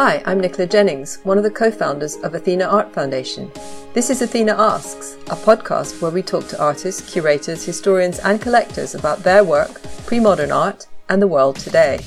Hi, I'm Nicola Jennings, one of the co founders of Athena Art Foundation. This is Athena Asks, a podcast where we talk to artists, curators, historians, and collectors about their work, pre modern art, and the world today.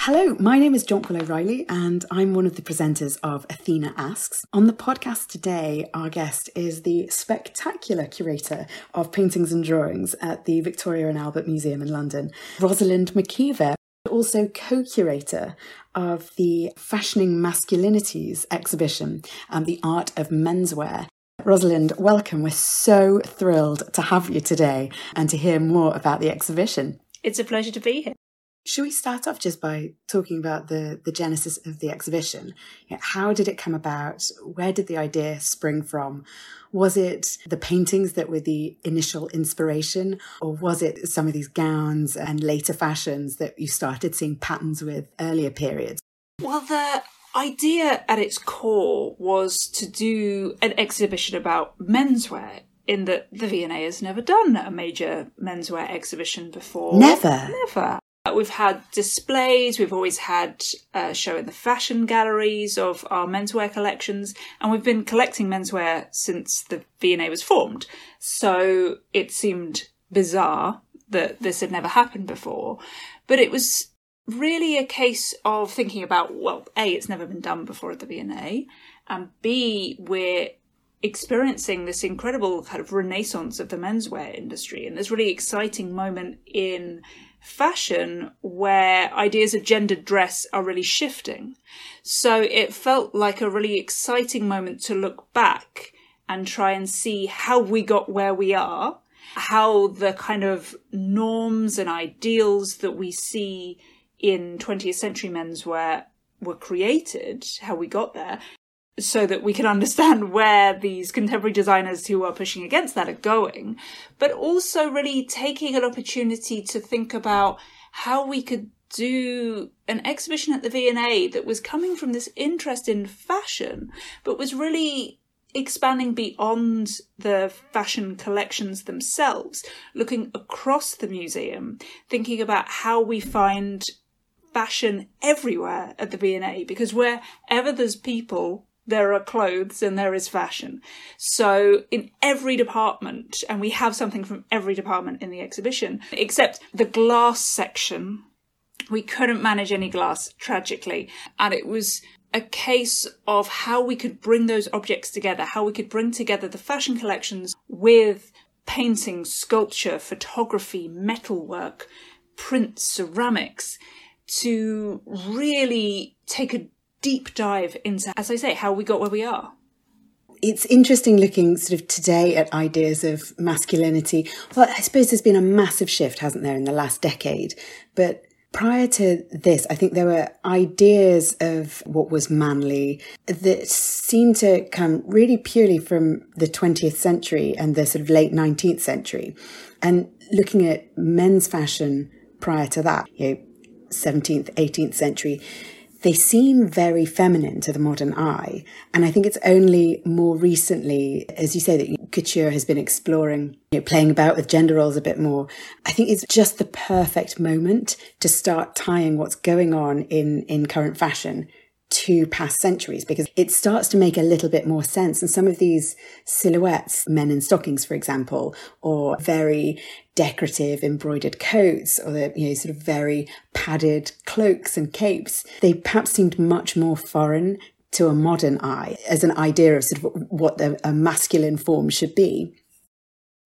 Hello, my name is Jonquil O'Reilly, and I'm one of the presenters of Athena Asks. On the podcast today, our guest is the spectacular curator of paintings and drawings at the Victoria and Albert Museum in London, Rosalind McKever also co curator of the Fashioning Masculinities exhibition and the art of menswear. Rosalind, welcome. We're so thrilled to have you today and to hear more about the exhibition. It's a pleasure to be here. Should we start off just by talking about the, the genesis of the exhibition? How did it come about? Where did the idea spring from? Was it the paintings that were the initial inspiration, or was it some of these gowns and later fashions that you started seeing patterns with earlier periods? Well, the idea at its core was to do an exhibition about menswear in that the V&A has never done a major menswear exhibition before. Never. Never. Uh, we've had displays, we've always had a show in the fashion galleries of our menswear collections, and we've been collecting menswear since the V&A was formed. So it seemed bizarre that this had never happened before. But it was really a case of thinking about, well, A, it's never been done before at the V&A, and B, we're experiencing this incredible kind of renaissance of the menswear industry and this really exciting moment in fashion where ideas of gendered dress are really shifting. So it felt like a really exciting moment to look back and try and see how we got where we are, how the kind of norms and ideals that we see in 20th century menswear were created, how we got there, so that we can understand where these contemporary designers who are pushing against that are going, but also really taking an opportunity to think about how we could do an exhibition at the V&A that was coming from this interest in fashion, but was really expanding beyond the fashion collections themselves, looking across the museum, thinking about how we find fashion everywhere at the V&A, because wherever there's people, there are clothes and there is fashion. So in every department, and we have something from every department in the exhibition, except the glass section, we couldn't manage any glass, tragically. And it was a case of how we could bring those objects together, how we could bring together the fashion collections with painting, sculpture, photography, metalwork, prints, ceramics, to really take a deep dive into, as I say, how we got where we are. It's interesting looking sort of today at ideas of masculinity. Well, I suppose there's been a massive shift, hasn't there, in the last decade? But prior to this, I think there were ideas of what was manly that seemed to come really purely from the 20th century and the sort of late 19th century. And looking at men's fashion prior to that, you know, 17th, 18th century, they seem very feminine to the modern eye. And I think it's only more recently, as you say, that couture has been exploring, you know, playing about with gender roles a bit more. I think it's just the perfect moment to start tying what's going on in, in current fashion to past centuries because it starts to make a little bit more sense. And some of these silhouettes, men in stockings, for example, or very decorative embroidered coats or the, you know, sort of very padded cloaks and capes, they perhaps seemed much more foreign to a modern eye as an idea of sort of what a masculine form should be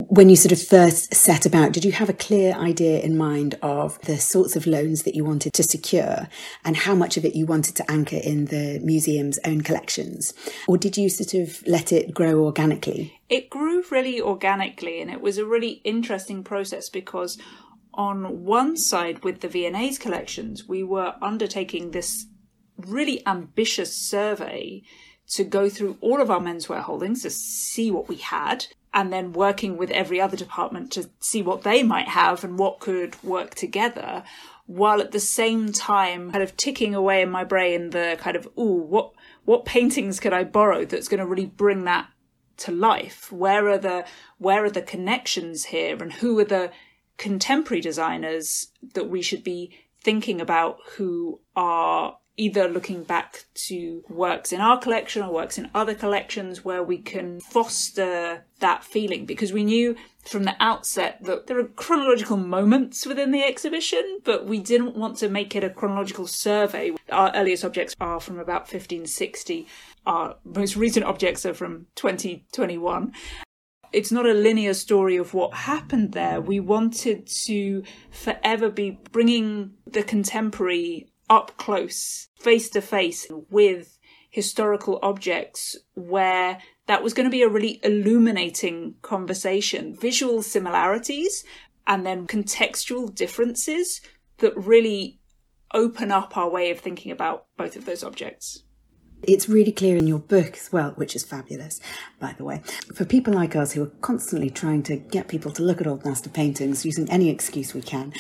when you sort of first set about, did you have a clear idea in mind of the sorts of loans that you wanted to secure and how much of it you wanted to anchor in the museum's own collections? Or did you sort of let it grow organically? It grew really organically and it was a really interesting process because on one side with the V&A's collections, we were undertaking this really ambitious survey to go through all of our menswear holdings to see what we had and then working with every other department to see what they might have and what could work together while at the same time kind of ticking away in my brain the kind of ooh what what paintings could I borrow that's going to really bring that to life? Where are the where are the connections here? And who are the contemporary designers that we should be thinking about who are either looking back to works in our collection or works in other collections where we can foster that feeling because we knew from the outset that there are chronological moments within the exhibition, but we didn't want to make it a chronological survey. Our earliest objects are from about 1560. Our most recent objects are from 2021 it's not a linear story of what happened there. We wanted to forever be bringing the contemporary up close, face to face with historical objects where that was going to be a really illuminating conversation. Visual similarities and then contextual differences that really open up our way of thinking about both of those objects. It's really clear in your book as well, which is fabulous, by the way. For people like us who are constantly trying to get people to look at old master paintings using any excuse we can,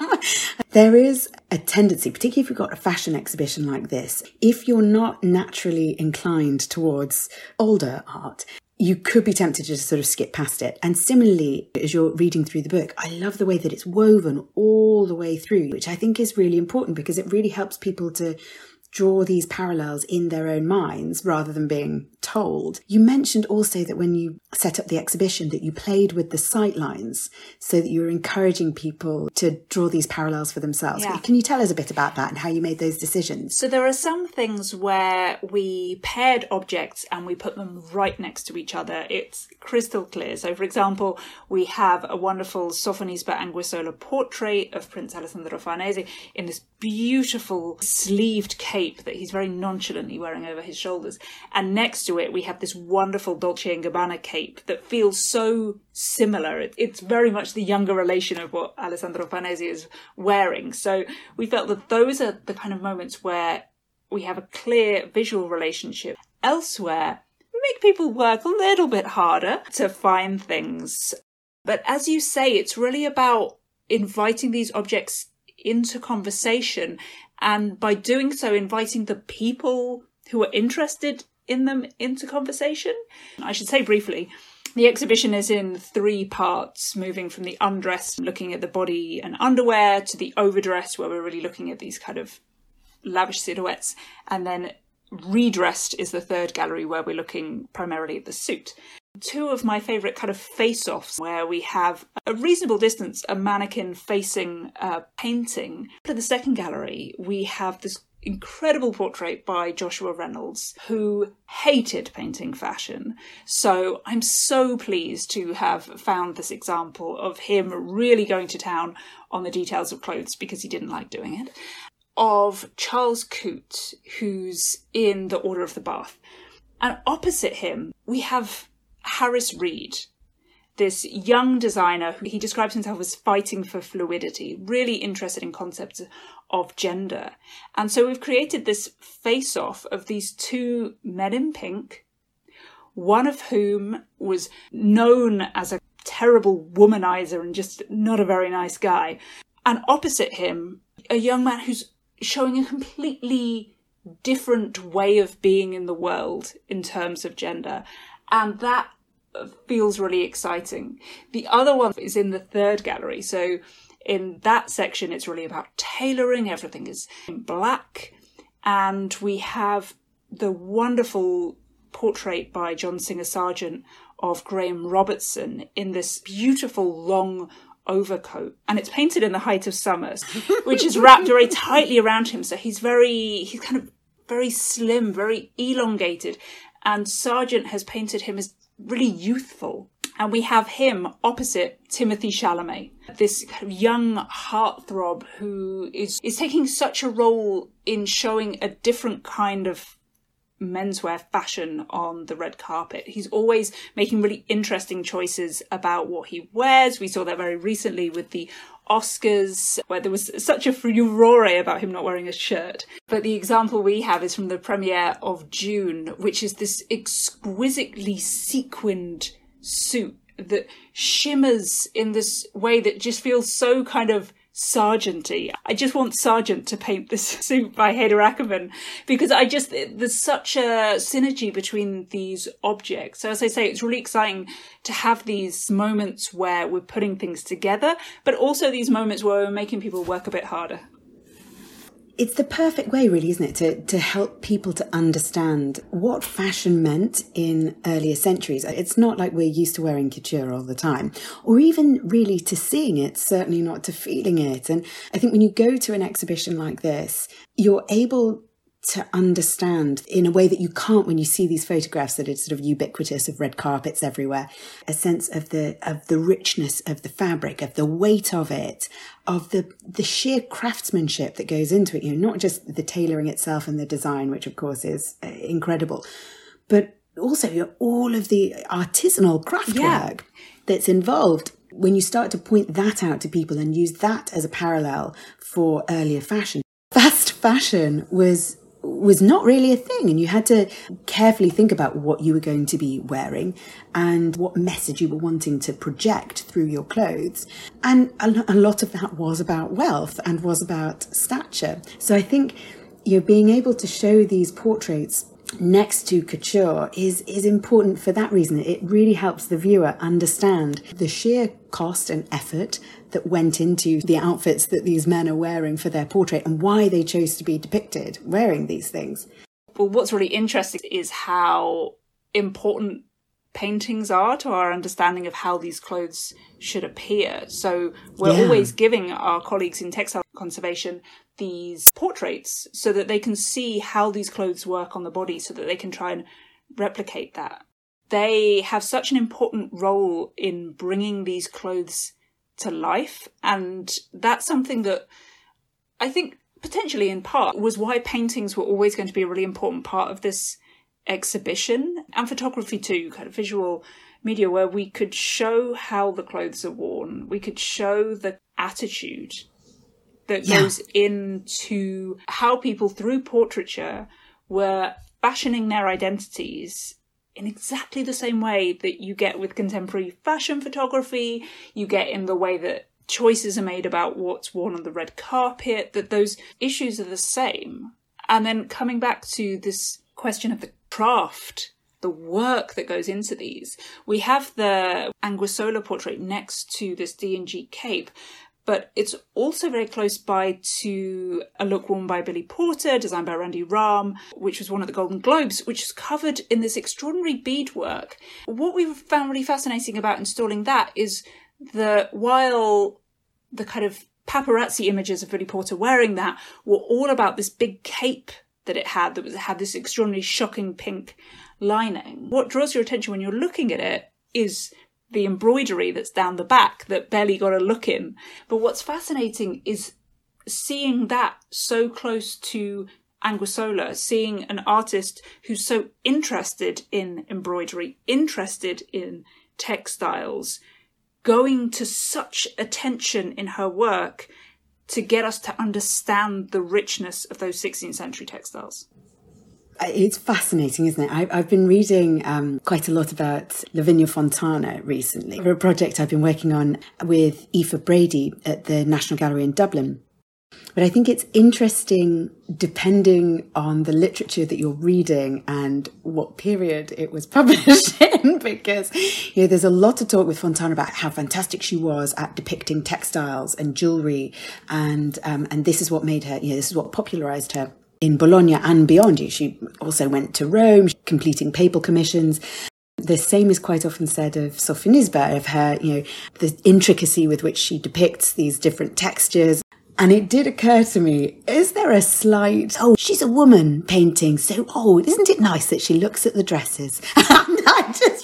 there is a tendency, particularly if you've got a fashion exhibition like this, if you're not naturally inclined towards older art, you could be tempted to just sort of skip past it. And similarly, as you're reading through the book, I love the way that it's woven all the way through, which I think is really important because it really helps people to draw these parallels in their own minds rather than being told. You mentioned also that when you set up the exhibition that you played with the sight lines so that you were encouraging people to draw these parallels for themselves. Yeah. Can you tell us a bit about that and how you made those decisions? So there are some things where we paired objects and we put them right next to each other. It's crystal clear. So for example, we have a wonderful Sofonisba Anguissola portrait of Prince Alessandro Farnese in this beautiful sleeved cape that he's very nonchalantly wearing over his shoulders. And next to it, we have this wonderful Dolce & Gabbana cape that feels so similar. It, it's very much the younger relation of what Alessandro Farnese is wearing. So we felt that those are the kind of moments where we have a clear visual relationship. Elsewhere, we make people work a little bit harder to find things. But as you say, it's really about inviting these objects into conversation and by doing so inviting the people who are interested in them into conversation. I should say briefly, the exhibition is in three parts, moving from the undress, looking at the body and underwear, to the overdress, where we're really looking at these kind of lavish silhouettes, and then redressed is the third gallery, where we're looking primarily at the suit. Two of my favourite kind of face offs, where we have a reasonable distance, a mannequin facing a painting. For the second gallery, we have this incredible portrait by Joshua Reynolds, who hated painting fashion. So I'm so pleased to have found this example of him really going to town on the details of clothes because he didn't like doing it. Of Charles Coote, who's in the Order of the Bath. And opposite him, we have Harris Reed, this young designer who he describes himself as fighting for fluidity, really interested in concepts of gender. And so we've created this face off of these two men in pink, one of whom was known as a terrible womanizer and just not a very nice guy. And opposite him, a young man who's showing a completely different way of being in the world in terms of gender. And that feels really exciting. The other one is in the third gallery. So in that section, it's really about tailoring. Everything is in black. And we have the wonderful portrait by John Singer Sargent of Graham Robertson in this beautiful long overcoat. And it's painted in the height of summer, which is wrapped very tightly around him. So he's very, he's kind of very slim, very elongated. And Sargent has painted him as really youthful. And we have him opposite Timothy Chalamet, this kind of young heartthrob who is, is taking such a role in showing a different kind of menswear fashion on the red carpet. He's always making really interesting choices about what he wears. We saw that very recently with the Oscars, where there was such a furore about him not wearing a shirt. But the example we have is from the premiere of Dune, which is this exquisitely sequined suit that shimmers in this way that just feels so kind of Sargenty. I just want Sargent to paint this suit by Haider Ackermann because I just, there's such a synergy between these objects. So as I say, it's really exciting to have these moments where we're putting things together, but also these moments where we're making people work a bit harder. It's the perfect way, really, isn't it, to, to help people to understand what fashion meant in earlier centuries. It's not like we're used to wearing couture all the time, or even really to seeing it, certainly not to feeling it. And I think when you go to an exhibition like this, you're able to understand in a way that you can't when you see these photographs that are sort of ubiquitous of red carpets everywhere a sense of the of the richness of the fabric of the weight of it of the the sheer craftsmanship that goes into it you know not just the tailoring itself and the design which of course is uh, incredible but also all of the artisanal craftwork yeah. that's involved when you start to point that out to people and use that as a parallel for earlier fashion fast fashion was was not really a thing and you had to carefully think about what you were going to be wearing and what message you were wanting to project through your clothes. And a lot of that was about wealth and was about stature. So i think you know being able to show these portraits next to couture is is important for that reason it really helps the viewer understand the sheer cost and effort that went into the outfits that these men are wearing for their portrait and why they chose to be depicted wearing these things. Well, what's really interesting is how important paintings are to our understanding of how these clothes should appear. So we're yeah. always giving our colleagues in textile conservation these portraits so that they can see how these clothes work on the body so that they can try and replicate that. They have such an important role in bringing these clothes to life. And that's something that I think potentially in part was why paintings were always going to be a really important part of this exhibition and photography too, kind of visual media where we could show how the clothes are worn. We could show the attitude that yeah. goes into how people through portraiture were fashioning their identities in exactly the same way that you get with contemporary fashion photography, you get in the way that choices are made about what's worn on the red carpet, that those issues are the same. And then coming back to this question of the craft, the work that goes into these, we have the Anguissola portrait next to this D&G cape, but it's also very close by to a look worn by Billy Porter, designed by Randi Rahm, which was one of the Golden Globes, which is covered in this extraordinary beadwork. What we found really fascinating about installing that is that while the kind of paparazzi images of Billy Porter wearing that were all about this big cape that it had that was, had this extraordinarily shocking pink lining. What draws your attention when you're looking at it is the embroidery that's down the back that barely got a look in. But what's fascinating is seeing that so close to Anguissola, seeing an artist who's so interested in embroidery, interested in textiles, going to such attention in her work to get us to understand the richness of those 16th century textiles. It's fascinating, isn't it? I've, I've been reading um, quite a lot about Lavinia Fontana recently for a project I've been working on with Aoife Brady at the National Gallery in Dublin. But I think it's interesting, depending on the literature that you're reading and what period it was published in, because you know there's a lot of talk with Fontana about how fantastic she was at depicting textiles and jewelry, and um, and this is what made her, you know, this is what popularized her in Bologna and beyond. She also went to Rome, completing papal commissions. The same is quite often said of Sofonisba, of her, you know, the intricacy with which she depicts these different textures. And it did occur to me, is there a slight, oh, she's a woman painting, so, oh, isn't it nice that she looks at the dresses?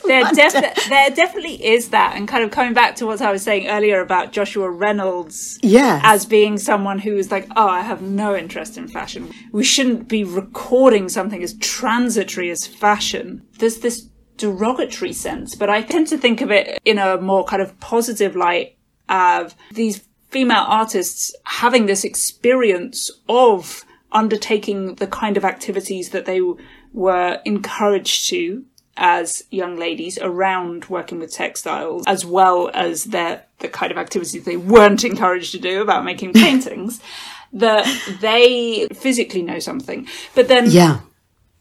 there, defi- there definitely is that. And kind of coming back to what I was saying earlier about Joshua Reynolds yes. as being someone who is like, oh, I have no interest in fashion. We shouldn't be recording something as transitory as fashion. There's this derogatory sense, but I tend to think of it in a more kind of positive light of these female artists having this experience of undertaking the kind of activities that they were encouraged to as young ladies around working with textiles, as well as their the kind of activities they weren't encouraged to do about making paintings, that they physically know something. But then yeah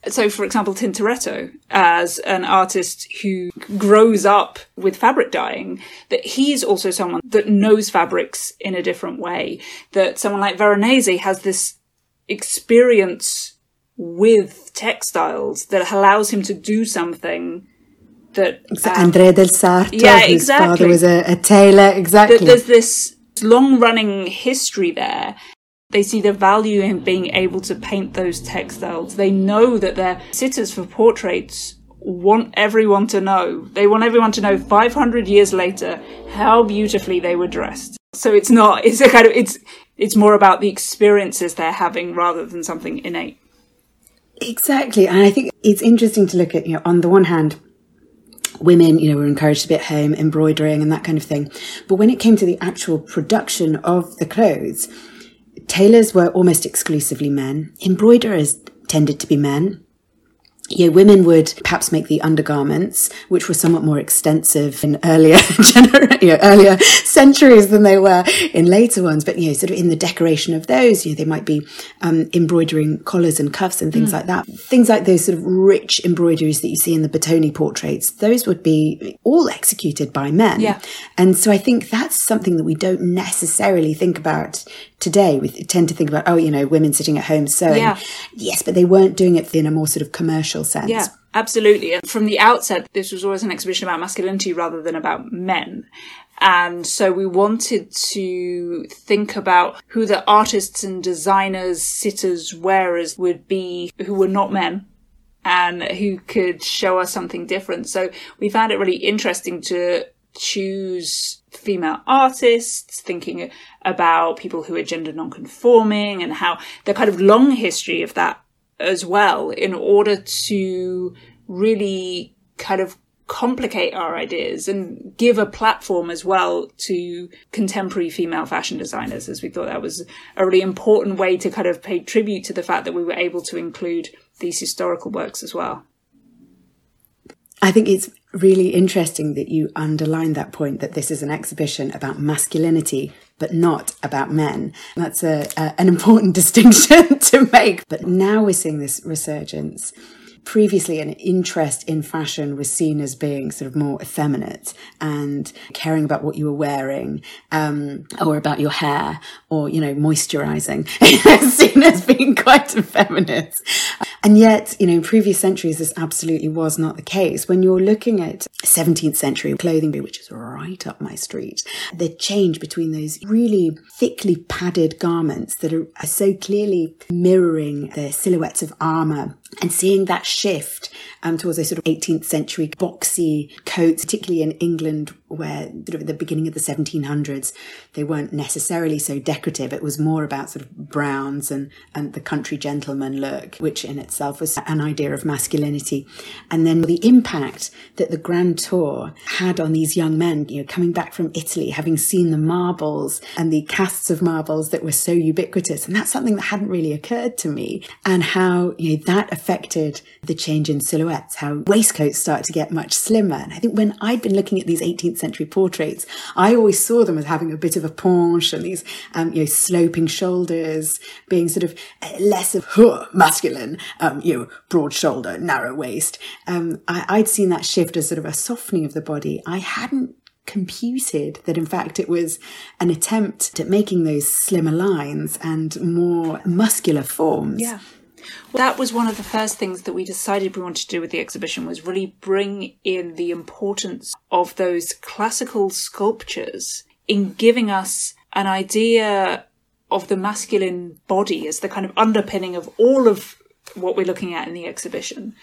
so for example tintoretto as an artist who grows up with fabric dyeing that he's also someone that knows fabrics in a different way that someone like veronese has this experience with textiles that allows him to do something that um, André del Sarto, yeah, whose exactly. father was a, a tailor, exactly. that there's this long running history there. They see the value in being able to paint those textiles. They know that their sitters for portraits want everyone to know. They want everyone to know 500 years later how beautifully they were dressed. So it's not, it's a kind of, it's, it's more about the experiences they're having rather than something innate. Exactly. And I think it's interesting to look at, you know, on the one hand, women, you know, were encouraged to be at home embroidering and that kind of thing. But when it came to the actual production of the clothes, tailors were almost exclusively men. Embroiderers tended to be men you know, women would perhaps make the undergarments, which were somewhat more extensive in earlier gener- you know, earlier centuries than they were in later ones. But you know, sort of in the decoration of those, you know, they might be um, embroidering collars and cuffs and things mm. like that. Things like those sort of rich embroideries that you see in the Batoni portraits, those would be all executed by men. Yeah. And so I think that's something that we don't necessarily think about today we tend to think about oh you know women sitting at home sewing yeah. yes but they weren't doing it in a more sort of commercial sense. Yeah absolutely. And from the outset this was always an exhibition about masculinity rather than about men. And so we wanted to think about who the artists and designers sitters wearers would be who were not men and who could show us something different. So we found it really interesting to choose female artists, thinking about people who are gender non-conforming and how the kind of long history of that as well in order to really kind of complicate our ideas and give a platform as well to contemporary female fashion designers as we thought that was a really important way to kind of pay tribute to the fact that we were able to include these historical works as well. I think it's really interesting that you underlined that point that this is an exhibition about masculinity, but not about men. That's a, a, an important distinction to make. But now we're seeing this resurgence previously an interest in fashion was seen as being sort of more effeminate and caring about what you were wearing um, or about your hair or you know moisturizing seen as being quite effeminate and yet, you know, in previous centuries, this absolutely was not the case. When you're looking at 17th century clothing, which is right up my street, the change between those really thickly padded garments that are so clearly mirroring the silhouettes of armor and seeing that shift um, towards those sort of 18th century boxy coats, particularly in England, where sort of at the beginning of the 1700s, they weren't necessarily so decorative. It was more about sort of browns and, and the country gentleman look, which in itself was an idea of masculinity. And then the impact that the Grand Tour had on these young men, you know, coming back from Italy, having seen the marbles and the casts of marbles that were so ubiquitous. And that's something that hadn't really occurred to me and how, you know, that affected the change in silhouette silhouettes, how waistcoats start to get much slimmer. And I think when I'd been looking at these 18th century portraits, I always saw them as having a bit of a penche and these, um, you know, sloping shoulders, being sort of uh, less of huh, masculine, um, you know, broad shoulder, narrow waist. Um, I, I'd seen that shift as sort of a softening of the body. I hadn't computed that in fact it was an attempt at making those slimmer lines and more muscular forms. Yeah. That was one of the first things that we decided we wanted to do with the exhibition was really bring in the importance of those classical sculptures in giving us an idea of the masculine body as the kind of underpinning of all of what we're looking at in the exhibition,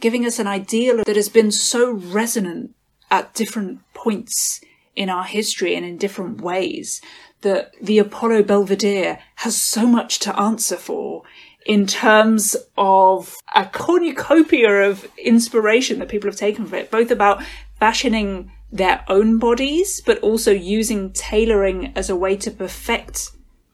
giving us an ideal that has been so resonant at different points in our history and in different ways that the Apollo Belvedere has so much to answer for in terms of a cornucopia of inspiration that people have taken from it, both about fashioning their own bodies, but also using tailoring as a way to perfect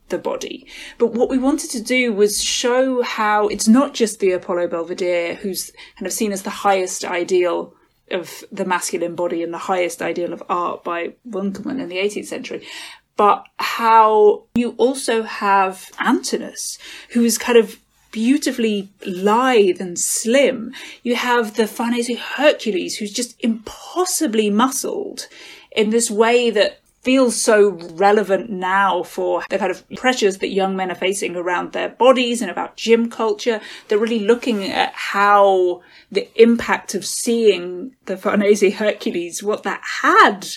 the body. But what we wanted to do was show how it's not just the Apollo Belvedere who's kind of seen as the highest ideal of the masculine body and the highest ideal of art by Winckelmann in the 18th century, but how you also have Antinous, who is kind of beautifully lithe and slim. You have the Farnese Hercules, who's just impossibly muscled in this way that feels so relevant now for the kind of pressures that young men are facing around their bodies and about gym culture. They're really looking at how the impact of seeing the Farnese Hercules, what that had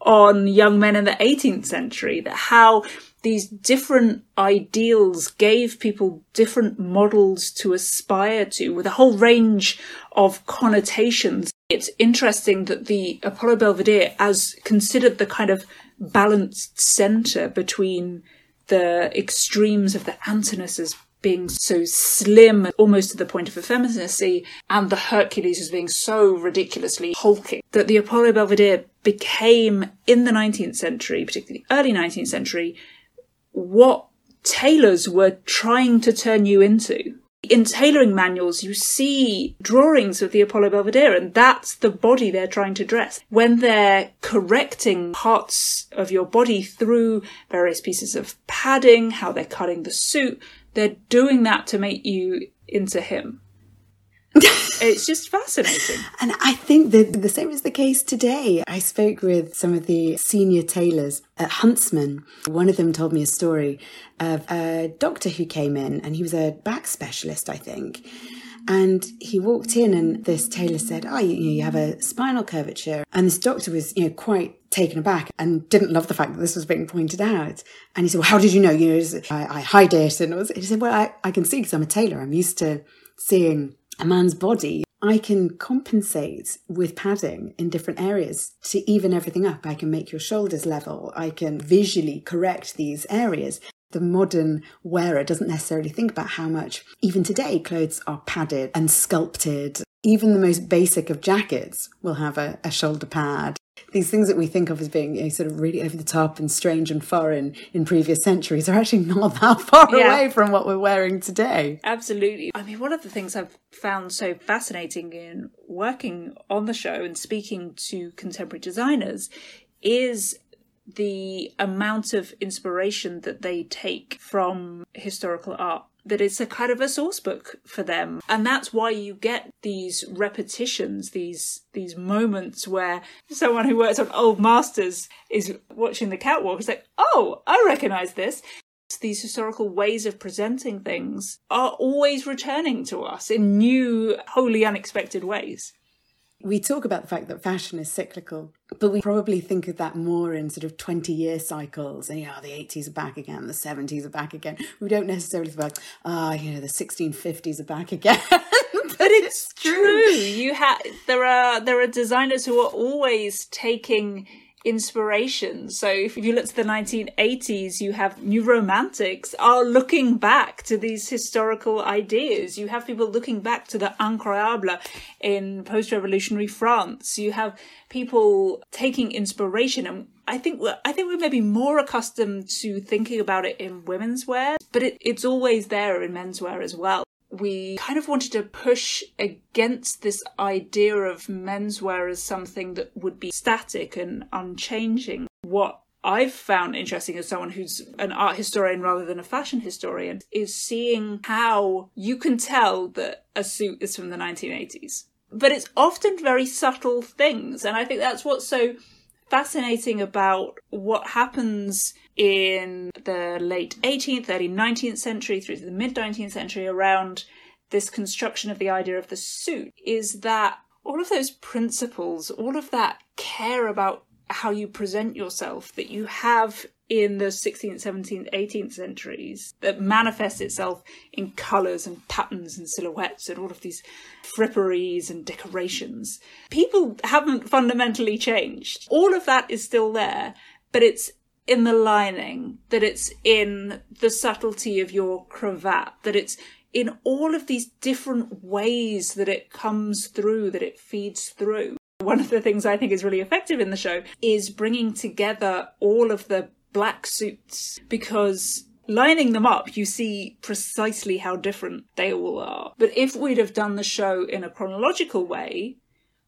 on young men in the 18th century, that how these different ideals gave people different models to aspire to with a whole range of connotations. It's interesting that the Apollo Belvedere, as considered the kind of balanced center between the extremes of the Antinous as being so slim, almost to the point of effeminacy, and the Hercules as being so ridiculously hulking, that the Apollo Belvedere became, in the 19th century, particularly early 19th century, what tailors were trying to turn you into. In tailoring manuals, you see drawings of the Apollo Belvedere, and that's the body they're trying to dress. When they're correcting parts of your body through various pieces of padding, how they're cutting the suit, they're doing that to make you into him. it's just fascinating. And I think that the same is the case today. I spoke with some of the senior tailors at Huntsman. One of them told me a story of a doctor who came in and he was a back specialist, I think. And he walked in, and this tailor said, "Oh, you, you have a spinal curvature." And this doctor was, you know, quite taken aback and didn't love the fact that this was being pointed out. And he said, "Well, how did you know?" You know, I, I hide it, and was, he said, "Well, I, I can see because I'm a tailor. I'm used to seeing a man's body, I can compensate with padding in different areas to even everything up. I can make your shoulders level. I can visually correct these areas. The modern wearer doesn't necessarily think about how much, even today, clothes are padded and sculpted. Even the most basic of jackets will have a, a shoulder pad these things that we think of as being you know, sort of really over the top and strange and foreign in previous centuries are actually not that far yeah. away from what we're wearing today. Absolutely. I mean, one of the things I've found so fascinating in working on the show and speaking to contemporary designers is the amount of inspiration that they take from historical art that it's a kind of a source book for them. And that's why you get these repetitions these these moments where someone who works on old masters is watching the catwalk. Is like oh i recognize this. These historical ways of presenting things are always returning to us in new wholly unexpected ways we talk about the fact that fashion is cyclical, but we probably think of that more in sort of 20 year cycles. And, you know, the 80s are back again, the 70s are back again. We don't necessarily think about, ah, oh, you know, the 1650s are back again. but it's true. You have, there are, there are designers who are always taking inspiration. So if you look to the 1980s, you have new romantics are looking back to these historical ideas. You have people looking back to the incroyable in post-revolutionary France. You have people taking inspiration and I think we're, I think we're maybe more accustomed to thinking about it in women's wear, but it, it's always there in menswear as well we kind of wanted to push against this idea of menswear as something that would be static and unchanging. What I've found interesting as someone who's an art historian rather than a fashion historian is seeing how you can tell that a suit is from the 1980s. But it's often very subtle things. And I think that's what's so fascinating about what happens in the late 18th, early 19th century through to the mid 19th century around this construction of the idea of the suit is that all of those principles, all of that care about how you present yourself that you have in the 16th, 17th, 18th centuries that manifests itself in colours and patterns and silhouettes and all of these fripperies and decorations. People haven't fundamentally changed. All of that is still there, but it's in the lining, that it's in the subtlety of your cravat, that it's in all of these different ways that it comes through, that it feeds through. One of the things I think is really effective in the show is bringing together all of the black suits because lining them up, you see precisely how different they all are. But if we'd have done the show in a chronological way,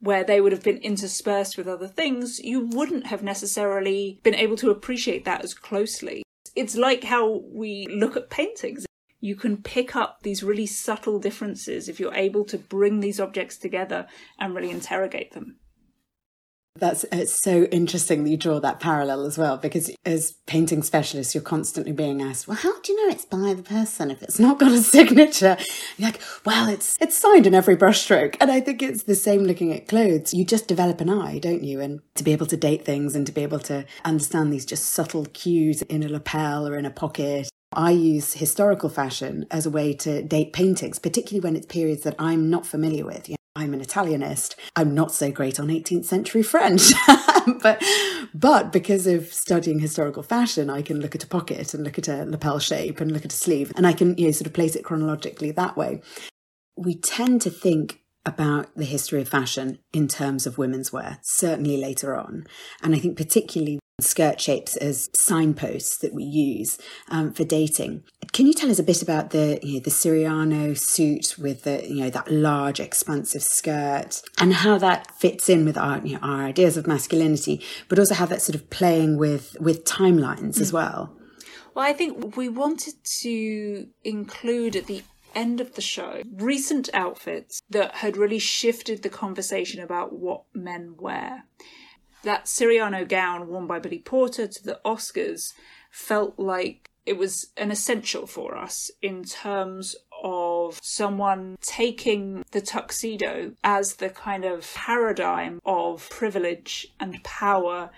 where they would have been interspersed with other things, you wouldn't have necessarily been able to appreciate that as closely. It's like how we look at paintings. You can pick up these really subtle differences if you're able to bring these objects together and really interrogate them. That's it's so interesting that you draw that parallel as well, because as painting specialists, you're constantly being asked, "Well, how do you know it's by the person if it's not got a signature?" You're like, "Well, it's it's signed in every brushstroke," and I think it's the same looking at clothes. You just develop an eye, don't you? And to be able to date things and to be able to understand these just subtle cues in a lapel or in a pocket I use historical fashion as a way to date paintings, particularly when it's periods that I'm not familiar with. You know, I'm an Italianist. I'm not so great on 18th century French. but but because of studying historical fashion, I can look at a pocket and look at a lapel shape and look at a sleeve and I can you know sort of place it chronologically that way. We tend to think about the history of fashion in terms of women's wear, certainly later on. And I think particularly skirt shapes as signposts that we use um, for dating. Can you tell us a bit about the you know, the Siriano suit with the you know that large expansive skirt and how that fits in with our you know, our ideas of masculinity, but also how that's sort of playing with with timelines mm. as well. Well, I think we wanted to include at the end of the show recent outfits that had really shifted the conversation about what men wear. That Siriano gown worn by Billy Porter to the Oscars felt like it was an essential for us in terms of someone taking the tuxedo as the kind of paradigm of privilege and power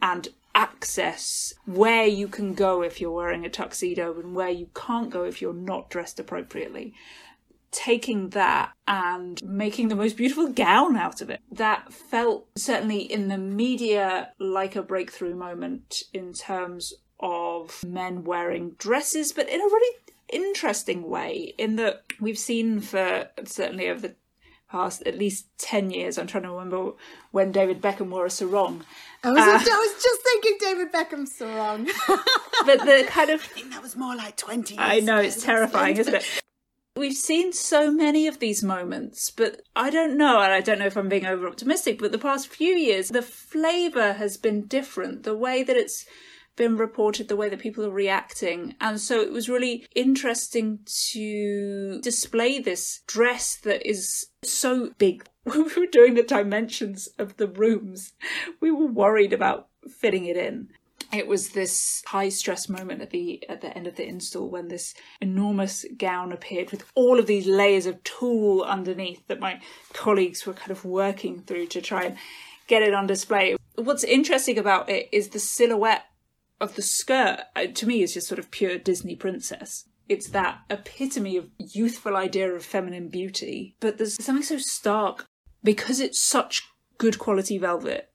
and access where you can go if you're wearing a tuxedo and where you can't go if you're not dressed appropriately taking that and making the most beautiful gown out of it. That felt certainly in the media like a breakthrough moment in terms of men wearing dresses, but in a really interesting way, in that we've seen for certainly over the past at least 10 years. I'm trying to remember when David Beckham wore a sarong. I was, uh, I was just thinking David Beckham's sarong. but the kind of. I think that was more like 20 years I know, it's terrifying, isn't it? We've seen so many of these moments, but I don't know, and I don't know if I'm being over optimistic, but the past few years, the flavour has been different. The way that it's been reported, the way that people are reacting. And so it was really interesting to display this dress that is so big. When we were doing the dimensions of the rooms, we were worried about fitting it in it was this high stress moment at the at the end of the install when this enormous gown appeared with all of these layers of tulle underneath that my colleagues were kind of working through to try and get it on display. What's interesting about it is the silhouette of the skirt uh, to me is just sort of pure Disney princess. It's that epitome of youthful idea of feminine beauty, but there's something so stark because it's such good quality velvet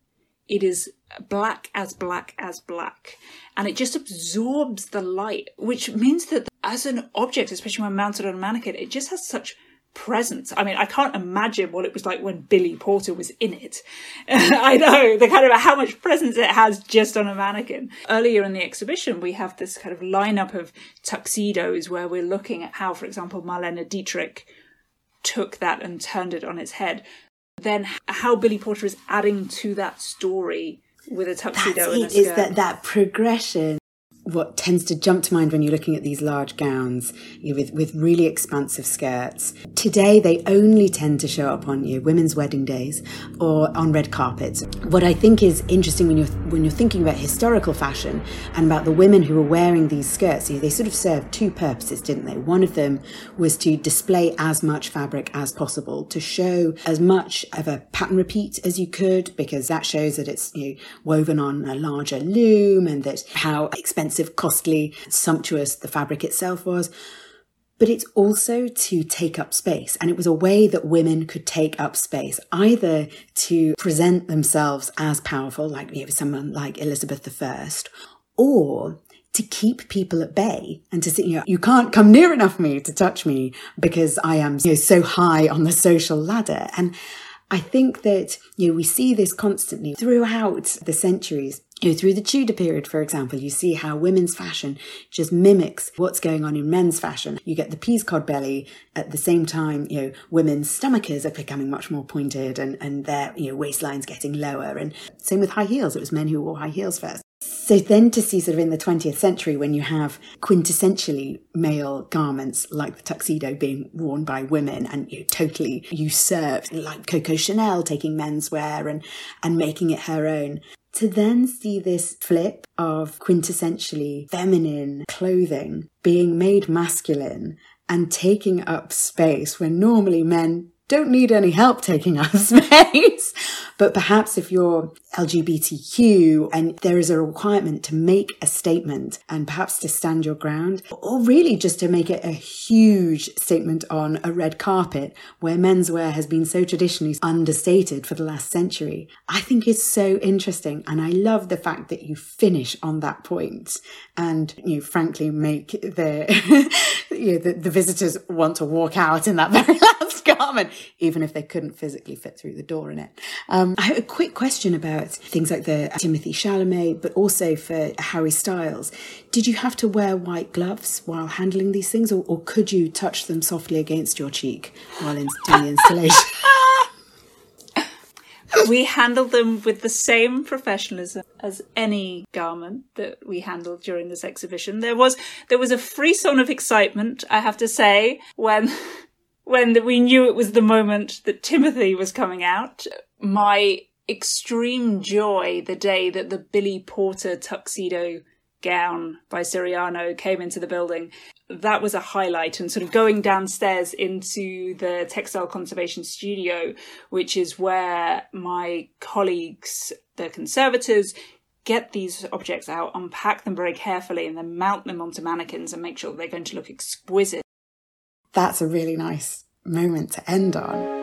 it is black as black as black. And it just absorbs the light, which means that as an object, especially when mounted on a mannequin, it just has such presence. I mean, I can't imagine what it was like when Billy Porter was in it. I know the kind of how much presence it has just on a mannequin. Earlier in the exhibition, we have this kind of lineup of tuxedos where we're looking at how, for example, Marlene Dietrich took that and turned it on its head then how Billy Porter is adding to that story with a tuxedo That's and a skirt. Is that that progression what tends to jump to mind when you're looking at these large gowns you know, with, with really expansive skirts. Today, they only tend to show up on you women's wedding days or on red carpets. What I think is interesting when you're when you're thinking about historical fashion and about the women who were wearing these skirts, you know, they sort of served two purposes, didn't they? One of them was to display as much fabric as possible, to show as much of a pattern repeat as you could, because that shows that it's you know, woven on a larger loom and that how expensive expensive, costly, sumptuous the fabric itself was. But it's also to take up space. And it was a way that women could take up space, either to present themselves as powerful, like you know, someone like Elizabeth I, or to keep people at bay and to say, you know, you can't come near enough me to touch me because I am you know, so high on the social ladder. And I think that, you know, we see this constantly throughout the centuries. You know, through the Tudor period, for example, you see how women's fashion just mimics what's going on in men's fashion. You get the peascod belly at the same time, you know, women's stomachers are becoming much more pointed and, and their, you know, waistlines getting lower. And same with high heels. It was men who wore high heels first So then to see sort of in the 20th century when you have quintessentially male garments like the tuxedo being worn by women and you know, totally usurped, like Coco Chanel taking menswear and, and making it her own to then see this flip of quintessentially feminine clothing being made masculine and taking up space when normally men don't need any help taking up space. But perhaps if you're LGBTQ and there is a requirement to make a statement and perhaps to stand your ground, or really just to make it a huge statement on a red carpet where menswear has been so traditionally understated for the last century, I think is so interesting. And I love the fact that you finish on that point and you frankly make the, you know, the, the visitors want to walk out in that very last garment, even if they couldn't physically fit through the door in it. Um, Um, I have a quick question about things like the Timothy Chalamet, but also for Harry Styles. Did you have to wear white gloves while handling these things, or, or could you touch them softly against your cheek while in, doing the installation? we handled them with the same professionalism as any garment that we handled during this exhibition. There was there was a frisson of excitement, I have to say, when when we knew it was the moment that Timothy was coming out. My extreme joy the day that the Billy Porter tuxedo gown by Siriano came into the building. That was a highlight and sort of going downstairs into the textile conservation studio, which is where my colleagues, the conservators, get these objects out, unpack them very carefully and then mount them onto mannequins and make sure they're going to look exquisite that's a really nice moment to end on.